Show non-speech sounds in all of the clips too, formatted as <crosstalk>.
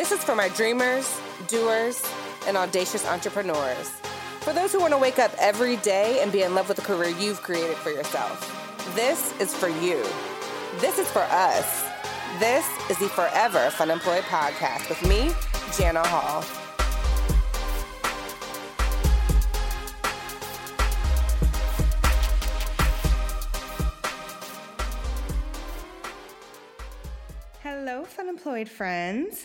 This is for my dreamers, doers, and audacious entrepreneurs. For those who want to wake up every day and be in love with the career you've created for yourself. This is for you. This is for us. This is the Forever Fun Employed podcast with me, Jana Hall. Hello, Fun Employed friends.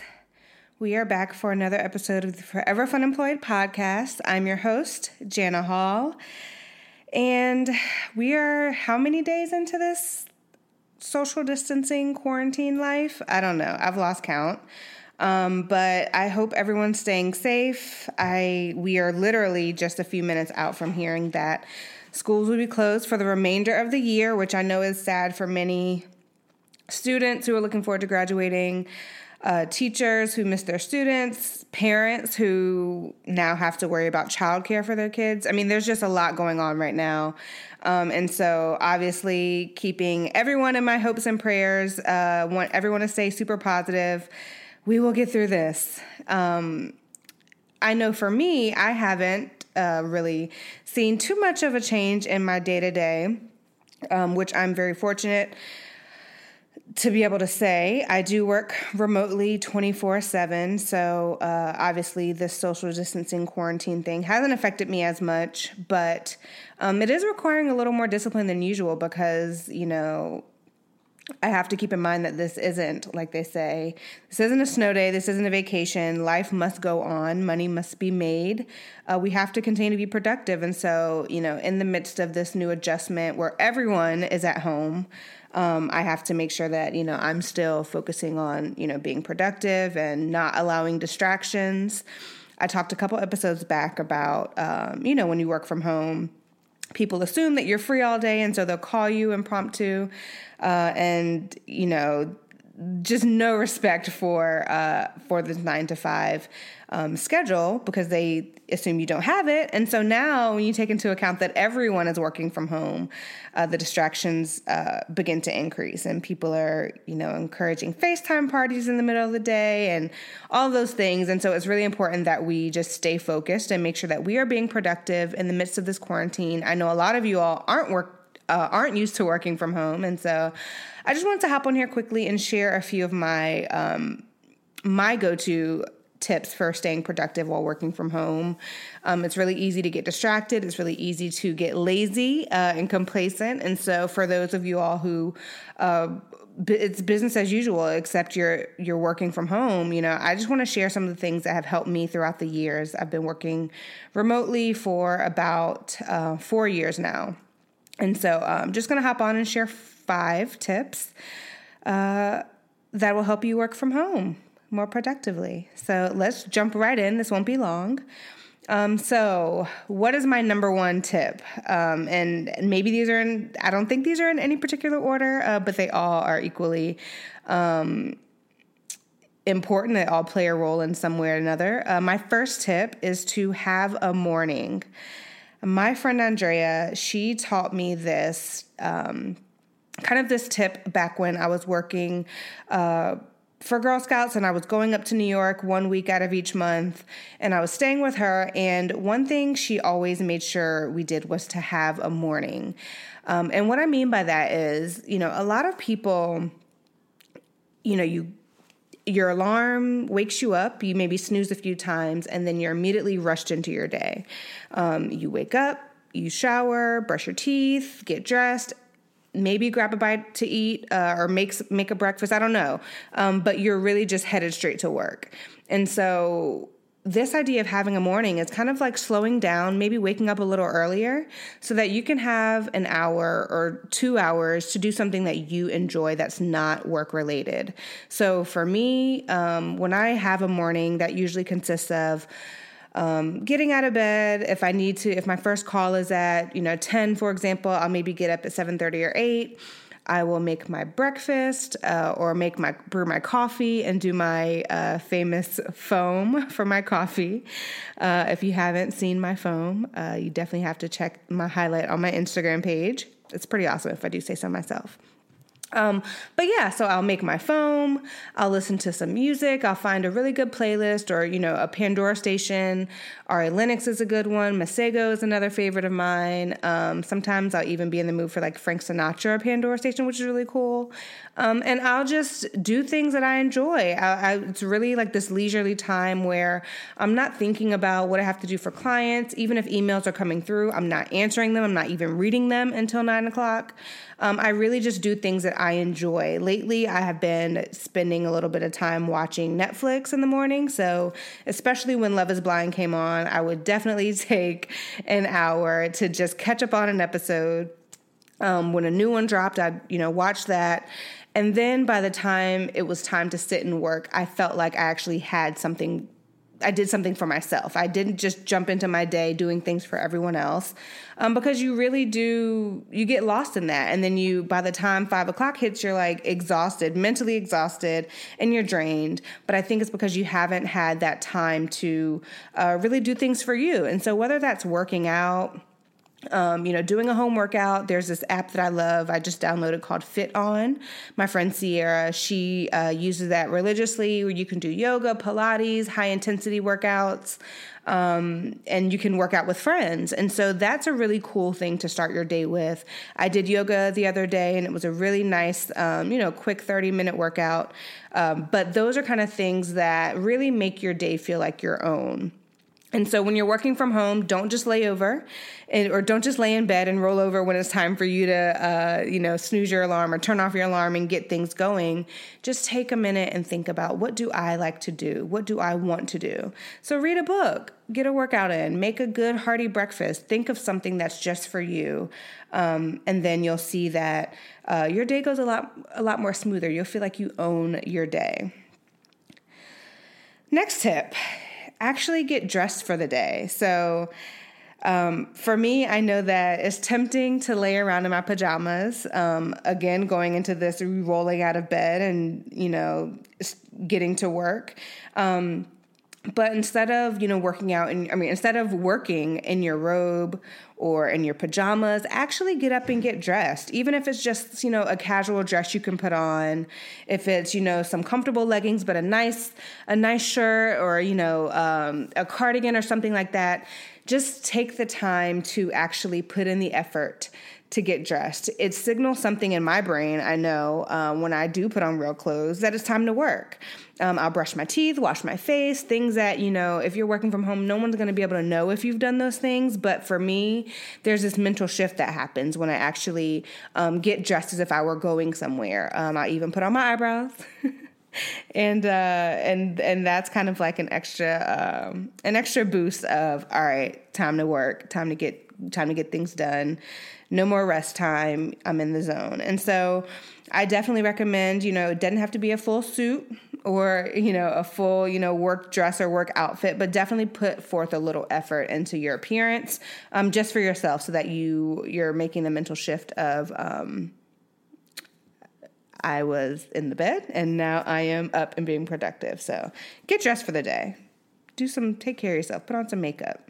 We are back for another episode of the Forever Fun Employed podcast. I'm your host, Jana Hall. And we are how many days into this social distancing quarantine life? I don't know. I've lost count. Um, but I hope everyone's staying safe. I we are literally just a few minutes out from hearing that schools will be closed for the remainder of the year, which I know is sad for many students who are looking forward to graduating, uh, teachers who miss their students, parents who now have to worry about childcare for their kids. I mean, there's just a lot going on right now. Um, and so, obviously, keeping everyone in my hopes and prayers, uh, want everyone to stay super positive. We will get through this. Um, I know for me, I haven't uh, really seen too much of a change in my day to day, which I'm very fortunate to be able to say I do work remotely 24 7. So, uh, obviously, this social distancing quarantine thing hasn't affected me as much, but um, it is requiring a little more discipline than usual because, you know, I have to keep in mind that this isn't, like they say, this isn't a snow day, this isn't a vacation. Life must go on, money must be made. Uh, we have to continue to be productive. And so, you know, in the midst of this new adjustment where everyone is at home, um, I have to make sure that, you know, I'm still focusing on, you know, being productive and not allowing distractions. I talked a couple episodes back about, um, you know, when you work from home, people assume that you're free all day and so they'll call you impromptu uh, and you know just no respect for uh, for the nine to five um, schedule because they assume you don't have it. And so now, when you take into account that everyone is working from home, uh, the distractions uh, begin to increase, and people are, you know, encouraging FaceTime parties in the middle of the day and all those things. And so, it's really important that we just stay focused and make sure that we are being productive in the midst of this quarantine. I know a lot of you all aren't work uh, aren't used to working from home, and so I just wanted to hop on here quickly and share a few of my um, my go to tips for staying productive while working from home. Um, it's really easy to get distracted. It's really easy to get lazy uh, and complacent. And so, for those of you all who uh, it's business as usual, except you're you're working from home. You know, I just want to share some of the things that have helped me throughout the years. I've been working remotely for about uh, four years now, and so I'm just going to hop on and share five tips uh, that will help you work from home more productively. So let's jump right in. This won't be long. Um, so, what is my number one tip? Um, and maybe these are in, I don't think these are in any particular order, uh, but they all are equally um, important. They all play a role in some way or another. Uh, my first tip is to have a morning. My friend Andrea, she taught me this um, kind of this tip back when I was working. Uh, for Girl Scouts, and I was going up to New York one week out of each month, and I was staying with her. And one thing she always made sure we did was to have a morning. Um, and what I mean by that is, you know, a lot of people, you know, you your alarm wakes you up, you maybe snooze a few times, and then you're immediately rushed into your day. Um, you wake up, you shower, brush your teeth, get dressed, maybe grab a bite to eat uh, or make make a breakfast. I don't know, um, but you're really just headed straight to work. And so this idea of having a morning is kind of like slowing down, maybe waking up a little earlier so that you can have an hour or two hours to do something that you enjoy that's not work related. So for me, um, when I have a morning, that usually consists of um, getting out of bed if i need to if my first call is at you know 10 for example i'll maybe get up at 7.30 or 8 i will make my breakfast uh, or make my brew my coffee and do my uh, famous foam <laughs> for my coffee. Uh, if you haven't seen my foam uh, you definitely have to check my highlight on my instagram page. It's pretty awesome if i do say so myself Um, but yeah, so I'll make my foam, I'll listen to some music, I'll find a really good playlist or, you know, a Pandora station. Ari Lennox is a good one. Masego is another favorite of mine. Um, sometimes I'll even be in the mood for like Frank Sinatra or Pandora station, which is really cool. Um, and I'll just do things that I enjoy. I, I, it's really like this leisurely time where I'm not thinking about what I have to do for clients. Even if emails are coming through, I'm not answering them. I'm not even reading them until nine o'clock. Um, I really just do things that I enjoy. Lately, I have been spending a little bit of time watching Netflix in the morning. So, especially when Love is Blind came on, I would definitely <laughs> take an hour to just catch up on an episode. Um, when a new one dropped, I'd, you know, watch that. And then by the time it was time to sit and work, I felt like I actually had something I did something for myself. I didn't just jump into my day doing things for everyone else, um, because you really do. You get lost in that, and then you, by the time five o'clock hits, you're like exhausted, mentally exhausted, and you're drained. But I think it's because you haven't had that time to uh, really do things for you. And so whether that's working out um, you know, doing a home workout. There's this app that I love. I just downloaded called FitOn. My friend Sierra, she uh, uses that religiously, where you can do yoga, Pilates, high intensity workouts, um, and you can work out with friends. And so that's a really cool thing to start your day with. I did yoga the other day, and it was a really nice, um, you know, quick 30 minute workout. Um, but those are kind of things that really make your day feel like your own. And so when you're working from home, don't just lay over and, or don't just lay in bed and roll over when it's time for you to, uh, you know, snooze your alarm or turn off your alarm and get things going. Just take a minute and think about what do I like to do? What do I want to do? So read a book, get a workout in, make a good hearty breakfast. Think of something that's just for you. Um, and then you'll see that uh, your day goes a lot, a lot more smoother. You'll feel like you own your day. Next tip actually get dressed for the day. So, um, for me, I know that it's tempting to lay around in my pajamas. Um, again, going into this rolling out of bed and, you know, getting to work. Um, but instead of you know working out and i mean instead of working in your robe or in your pajamas actually get up and get dressed. Even if it's just you know a casual dress you can put on. If it's you know some comfortable leggings but a nice a nice shirt or you know um, a cardigan or something like that just take the time to actually put in the effort to get dressed. It signals something in my brain, I know, um, when I do put on real clothes, that it's time to work. Um, I'll brush my teeth, wash my face, things that, you know, if you're working from home, no one's to be able to know if you've done those things. But for me, there's this mental shift that happens when I actually um, get dressed as if I were going somewhere. Um, I even put on my eyebrows. <laughs> and uh, and and that's kind of like an extra um, an extra boost of all right, time to work, time to get time to get things done no more rest time. I'm in the zone. And so I definitely recommend, you know, it doesn't have to be a full suit or, you know, a full, you know, work dress or work outfit, but definitely put forth a little effort into your appearance um, just for yourself so that you you're making the mental shift of um, I was in the bed and now I am up and being productive. So get dressed for the day. Do some take care of yourself. Put on some makeup.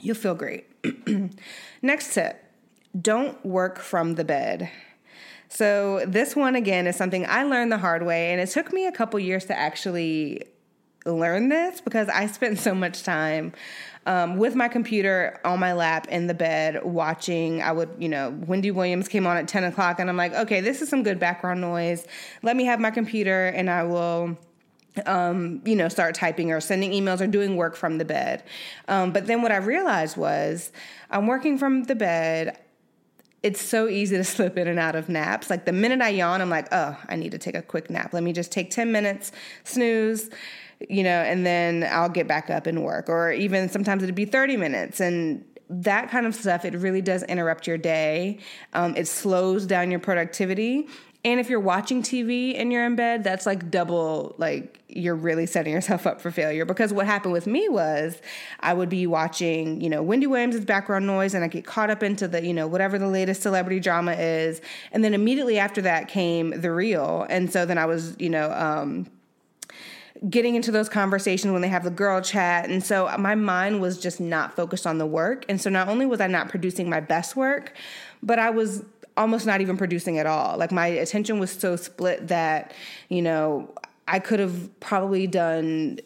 You'll feel great. <clears throat> Next tip don't work from the bed. So, this one again is something I learned the hard way, and it took me a couple years to actually learn this because I spent so much time um, with my computer on my lap in the bed watching. I would, you know, Wendy Williams came on at 10 o'clock, and I'm like, okay, this is some good background noise. Let me have my computer, and I will um, you know, start typing or sending emails or doing work from the bed. Um, but then what I realized was I'm working from the bed it's so easy to <laughs> slip in and out of naps. Like the minute I yawn, I'm like, oh, I need to take a quick nap. Let me just take 10 minutes, snooze, you know, and then I'll get back up and work. Or even sometimes it'd be 30 minutes. And that kind of stuff, it really does interrupt your day. Um, it slows down your productivity. And if you're watching TV and you're in bed, that's like double, like you're really setting yourself up for failure. Because what happened with me was I would be watching, you know, Wendy Williams' background noise and I get caught up into the, you know, whatever the latest celebrity drama is. And then immediately after that came The Real. And so then I was, you know, um, getting into those conversations when they have the girl chat. And so my mind was just not focused on the work. And so not only was I not producing my best work, but I was almost not even producing at all. Like my attention was so split that, you know, I could have probably done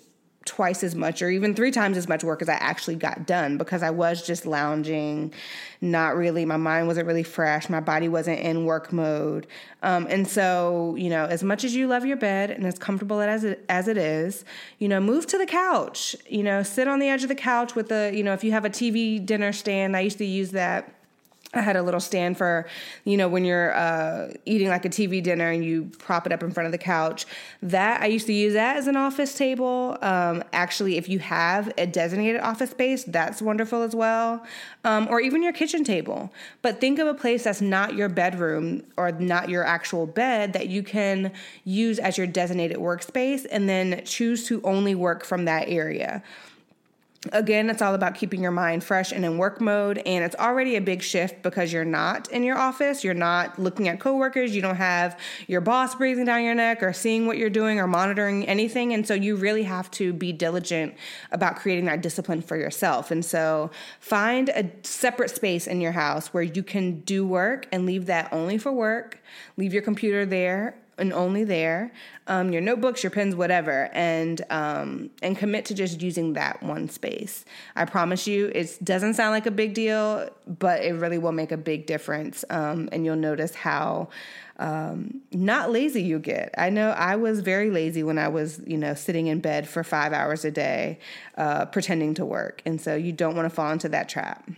twice as much or even three times as much work as I actually got done because I was just lounging, not really, my mind wasn't really fresh, my body wasn't in work mode. Um, and so, you know, as much as you love your bed and as comfortable as it, as it is, you know, move to the couch, you know, sit on the edge of the couch with the, you know, if you have a TV dinner stand, I used to use that I had a little stand for, you know, when you're uh, eating like a TV dinner and you prop it up in front of the couch. That I used to use that as an office table. Um, actually, if you have a designated office space, that's wonderful as well. Um, or even your kitchen table. But think of a place that's not your bedroom or not your actual bed that you can use as your designated workspace and then choose to only work from that area. Again, it's all about keeping your mind fresh and in work mode. And it's already a big shift because you're not in your office. You're not looking at coworkers. You don't have your boss breathing down your neck or seeing what you're doing or monitoring anything. And so you really have to be diligent about creating that discipline for yourself. And so find a separate space in your house where you can do work and leave that only for work. Leave your computer there and only there, um, your notebooks, your pens, whatever, and um, and commit to just using that one space. I promise you, it doesn't sound like a big deal, but it really will make a big difference, um, and you'll notice how um, not lazy you get. I know I was very lazy when I was, you know, sitting in bed for five hours a day, uh, pretending to work, and so you don't want to fall into that trap.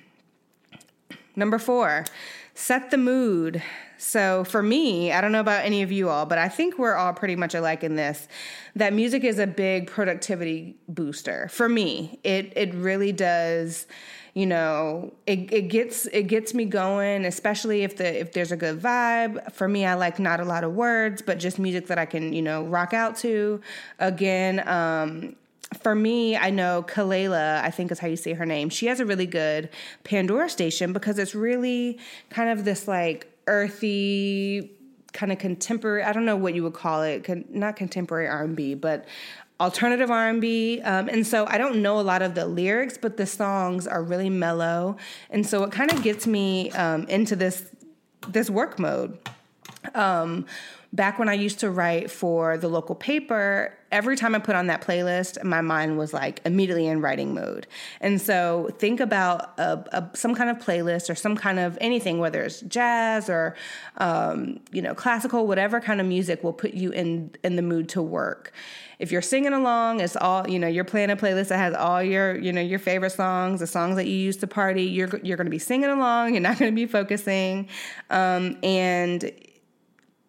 Number four, set the mood. So for me, I don't know about any of you all, but I think we're all pretty much alike in this that music is a big productivity booster. For me, it it really does you know it, it gets it gets me going especially if the if there's a good vibe for me i like not a lot of words but just music that i can you know rock out to again um for me, I know Kelela, I think is how you say her name. She has a really good Pandora station because it's really kind of this like earthy kind of contemporary i don't know what you would call it con- not contemporary r&b but alternative r&b um, and so i don't know a lot of the lyrics but the songs are really mellow. And so it kind of gets me um, into this this work mode. Um, back when I used to write for the local paper, every time I put on that playlist, my mind was like immediately in writing mode. And so think about a, a, some kind of playlist or some kind of anything, whether it's jazz or um, you know classical, whatever kind of music will put you in in the mood to work. If you're singing along, it's all you know. You're playing a playlist that has all your you know your favorite songs, the songs that you use to party. You're you're going to be singing along. You're not going to be focusing, um, and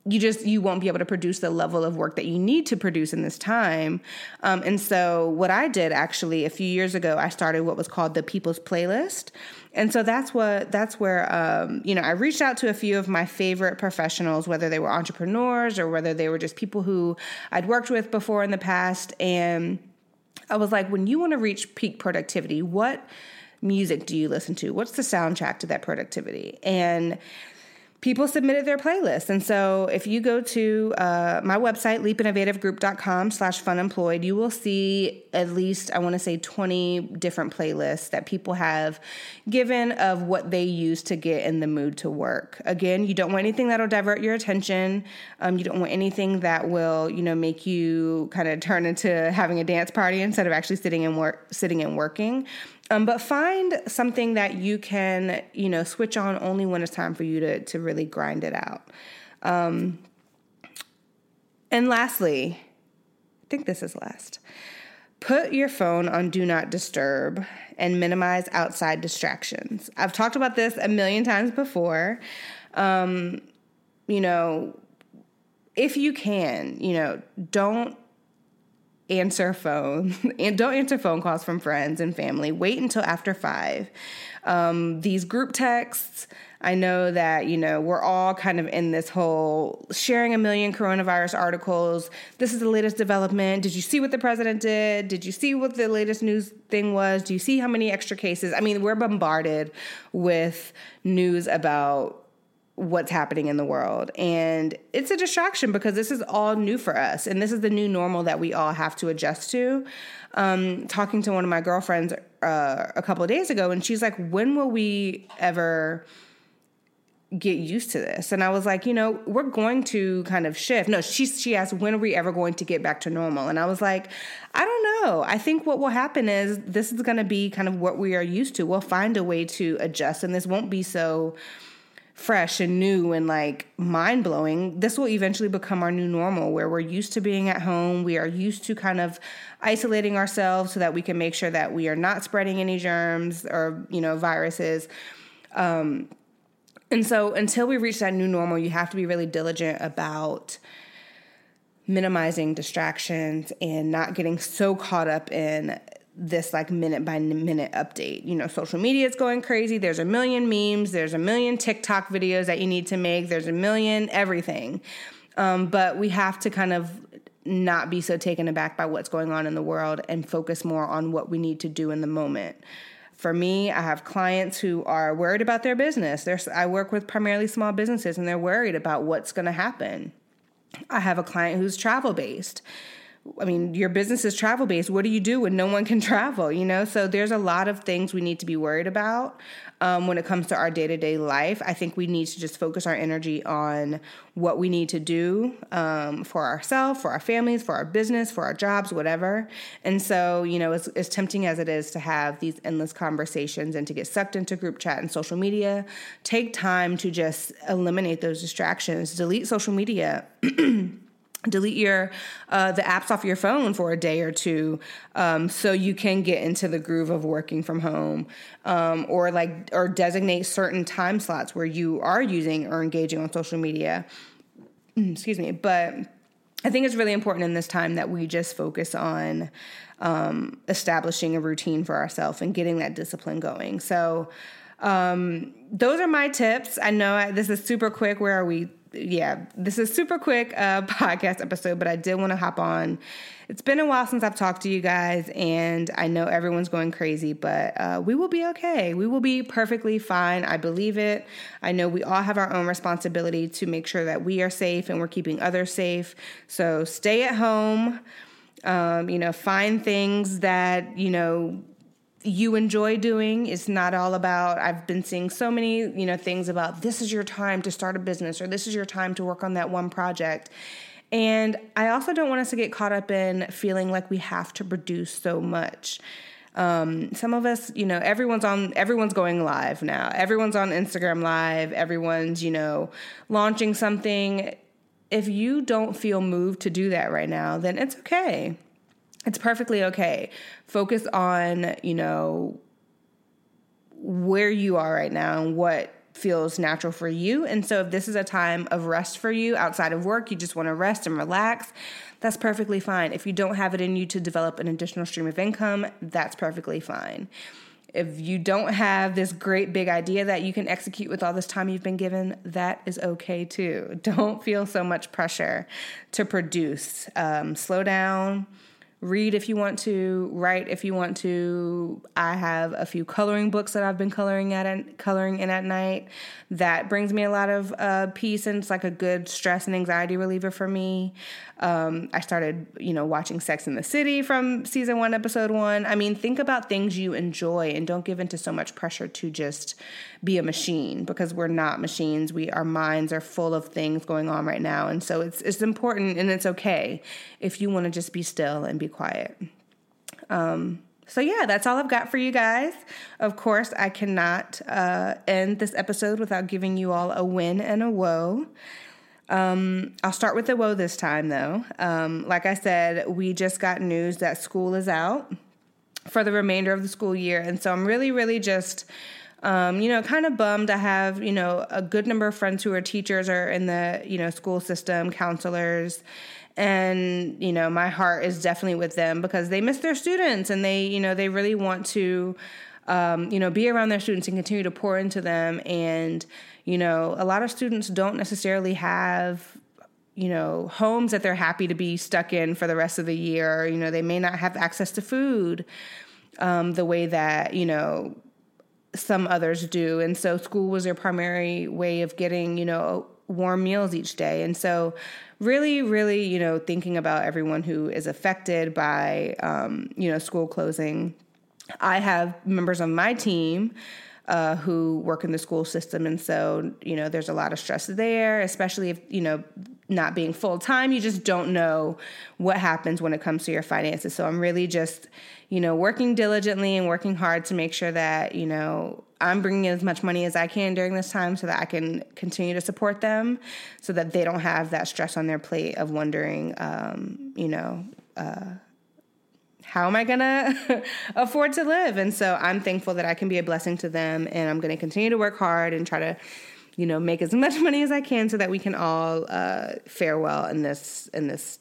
you just you won't be able to produce the level of work that you need to produce in this time. Um, and so what i did actually a few years ago i started what was called the people's playlist. And so that's what that's where um, you know i reached out to a few of my favorite professionals whether they were entrepreneurs or whether they were just people who i'd worked with before in the past. And i was like when you want to reach peak productivity what music do you listen to? What's the soundtrack to that productivity? And people submitted their playlists. And so if you go to uh, my website, leapinnovativegroup.com slash funemployed, you will see at least, I want to say 20 different playlists that people have given of what they use to get in the mood to work. Again, you don't want anything that'll divert your attention. Um, you don't want anything that will, you know, make you kind of turn into having a dance party instead of actually sitting and work, sitting and working. Um, but find something that you can, you know, switch on only when it's time for you to to really grind it out. Um, and lastly, I think this is last. Put your phone on do not disturb and minimize outside distractions. I've talked about this a million times before. Um, you know, if you can, you know, don't answer phone <laughs> and don't answer phone calls from friends and family. Wait until after five. Um, these group texts i know that you know we're all kind of in this whole sharing a million coronavirus articles. This is the latest development. Did you see what the president did? Did you see what the latest news thing was? Do you see how many extra cases? I mean we're bombarded with news about what's happening in the world. And it's a distraction because this is all new for us. And this is the new normal that we all have to adjust to. Um, talking to one of my girlfriends uh, a couple of days ago, and she's like, when will we ever get used to this. And I was like, you know, we're going to kind of shift. No, she she asked when are we ever going to get back to normal? And I was like, I don't know. I think what will happen is this is going to be kind of what we are used to. We'll find a way to adjust and this won't be so fresh and new and like mind blowing. This will eventually become our new normal where we're used to being at home. We are used to kind of isolating ourselves so that we can make sure that we are not spreading any germs or, you know, viruses. Um, and so until we reach that new normal, you have to be really diligent about minimizing distractions and not getting so caught up in this like minute by minute update. You know, social media is going crazy. There's a million memes, there's a million TikTok videos that you need to make, there's a million everything. Um, but we have to kind of not be so taken aback by what's going on in the world and focus more on what we need to do in the moment. For me, I have clients who are worried about their business. There's, I work with primarily small businesses and they're worried about what's going to happen. I have a client who's travel based I mean, your business is travel based. What do you do when no one can <laughs> travel? You know, so there's a lot of things we need to be worried about um, when it comes to our day to day life. I think we need to just focus our energy on what we need to do um, for ourselves, for our families, for our business, for our jobs, whatever. And so, you know, as, as tempting as it is to have these endless conversations and to get sucked into group chat and social media, take time to just eliminate those distractions, delete social media. <clears throat> delete your uh, the apps off your phone for a day or two um, so you can get into the groove of working from home um, or like or designate certain time slots where you are using or engaging on social media. Excuse me. But i think it's really important in this time that we just focus on um, establishing a routine for ourselves and getting that discipline going. So um, those are my tips. I know I, this is super quick. Where are we yeah, this is super quick uh, <laughs> podcast episode, but I did want to hop on. It's been a while since I've talked to you guys, and I know everyone's going crazy, but uh, we will be okay. We will be perfectly fine. I believe it. I know we all have our own responsibility to make sure that we are safe and we're keeping others safe. So stay at home. Um, you know, find things that, you know, you enjoy doing. It's not all about, I've been seeing so many, you know, things about this is your time to start a business or this is your time to work on that one project. And I also don't want us to get caught up in feeling like we have to produce so much. Um, some of us, you know, everyone's on, everyone's going live now. Everyone's on Instagram Live. Everyone's, you know, launching something. If you don't feel moved to do that right now, then it's okay it's perfectly okay. Focus on, you know, where you are right now and what feels natural for you. And so if this is a time of rest for you outside of work, you just want to rest and relax, that's perfectly fine. If you don't have it in you to develop an additional stream of income, that's perfectly fine. If you don't have this great big idea that you can execute with all this time you've been given, that is okay too. <laughs> Don't feel so much pressure to produce. Um, slow down read if you want to, write if you want to. I have a few coloring books that I've been coloring at coloring in at night. That brings me a lot of uh, peace and it's like a good stress and anxiety reliever for me. Um, I started, you know, watching Sex in the City from season one, episode one. I mean, think about things you enjoy and don't give into so much pressure to just be a machine because we're not machines. We our minds are full of things going on right now, and so it's it's important and it's okay if you want to just be still and be quiet. Um, so yeah, that's all I've got for you guys. Of course, I cannot uh, end this episode without giving you all a win and a woe. Um, I'll start with the woe this time, though. Um, like I said, we just got news that school is out for the remainder of the school year. And so I'm really, really just, um, you know, kind of bummed. I have, you know, a good number of friends who are teachers or in the, you know, school system, counselors. And, you know, my heart is definitely with them because they miss their students and they, you know, they really want to, um, you know, be around their students and continue to pour into them. And, you know, a lot of students don't necessarily have you know, homes that they're happy to be stuck in for the rest of the year. You know, they may not have access to food um, the way that, you know, some others do. And so school was their primary way of getting, you know, warm meals each day. And so, really, really, you know, thinking about everyone who is affected by, um, you know, school closing. I have members of my team uh, who work in the school system. And so, you know, there's a lot of stress there, especially if, you know, not being full time, you just don't know what happens when it comes to your finances. So I'm really just, you know, working diligently and working hard to make sure that, you know, I'm bringing in as much money as I can during this time so that I can continue to support them so that they don't have that stress on their plate of wondering, um, you know, uh, how am I going <laughs> to afford to live? And so I'm thankful that I can be a blessing to them and I'm going to continue to work hard and try to you know make as <laughs> much money as I can so that we can all uh, fare well in this in this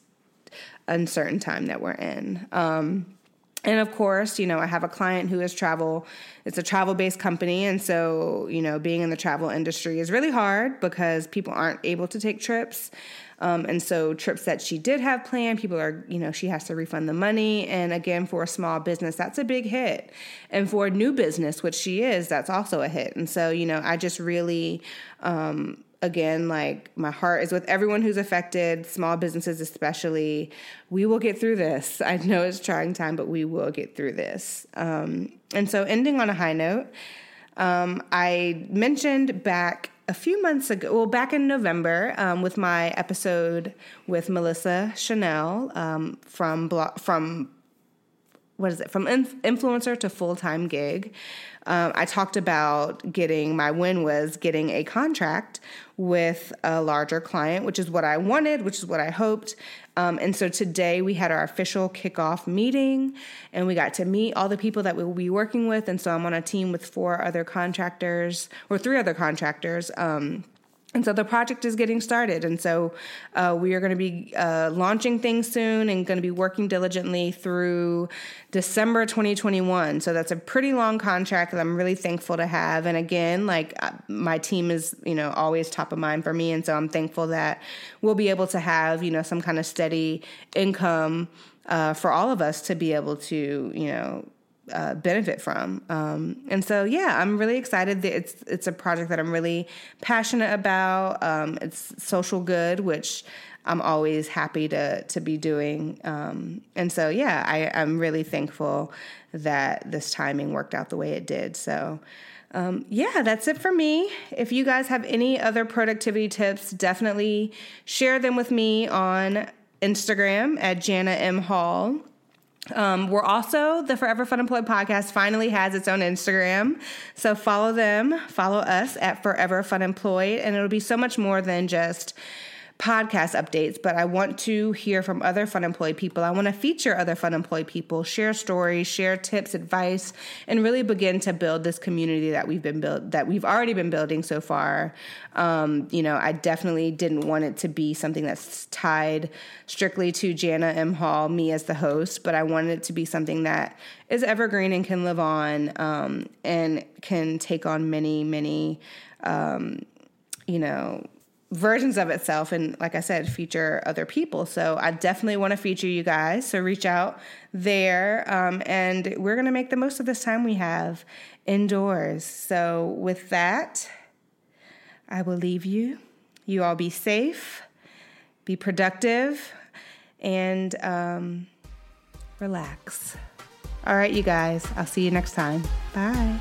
uncertain time that we're in. Um, and of course, you know, I have a client who is travel, it's a travel based company. And so, you know, being in the travel industry is really hard because people aren't able to take trips. Um, and so trips that she did have planned, people are, you know, she has to refund the money. And again, for a small business, that's a big hit. And for a new business, which she is, that's also a hit. And so, you know, I just really, um, again, like my heart is with everyone who's affected, small businesses especially. We will get through this. <laughs> I know it's trying time, but we will get through this. Um, and so, ending on a high note, um, I mentioned back a few months ago, well, back in November, um, with my episode with Melissa Chanel um, from from what is it from inf- influencer to full time gig. Um, I talked about getting my win was getting a contract with a larger client, which is what I wanted, which is what I hoped. Um, and so today we had our official kickoff meeting and we got to meet all the people that we will be working with. And so I'm on a team with four other contractors or three other contractors. Um, and so the project is getting started. And so uh, we are going to be uh, launching things soon and going to be working diligently through December 2021. So that's a pretty long contract that I'm really thankful to have. And again, like uh, my team is, you know, always top of mind for me. And so I'm thankful that we'll be able to have, you know, some kind of steady income uh, for all of us to be able to, you know, uh, benefit from. Um, and so, yeah, I'm really excited that it's it's a project that I'm really passionate about. Um, it's social good, which I'm always happy to to be doing. Um, and so, yeah, I, I'm really thankful that this timing worked out the way it did. So. Um, yeah, that's it for me. If you guys have any other productivity tips, definitely share them with me on Instagram at Jana M Hall. Um, we're also the Forever Fun Employed podcast finally has its own Instagram. So follow them, follow us at Forever Fun Employed, and it'll be so much more than just podcast updates, but I want to hear from other fun employed people. I want to feature other fun employed people, share stories, share tips, advice, and really begin to build this community that we've been built that we've already been building so far. Um, you know, I definitely didn't want it to be something that's tied strictly to Jana M. Hall, me as the host, but I wanted it to be something that is evergreen and can live on um, and can take on many, many, um, you know, versions of itself and like i said feature other people. So i definitely want to feature you guys so reach out there um, and we're going to make the most of this time we have indoors. So with that i will leave you. You all be safe be productive and um, relax. All right you guys i'll see you next time. Bye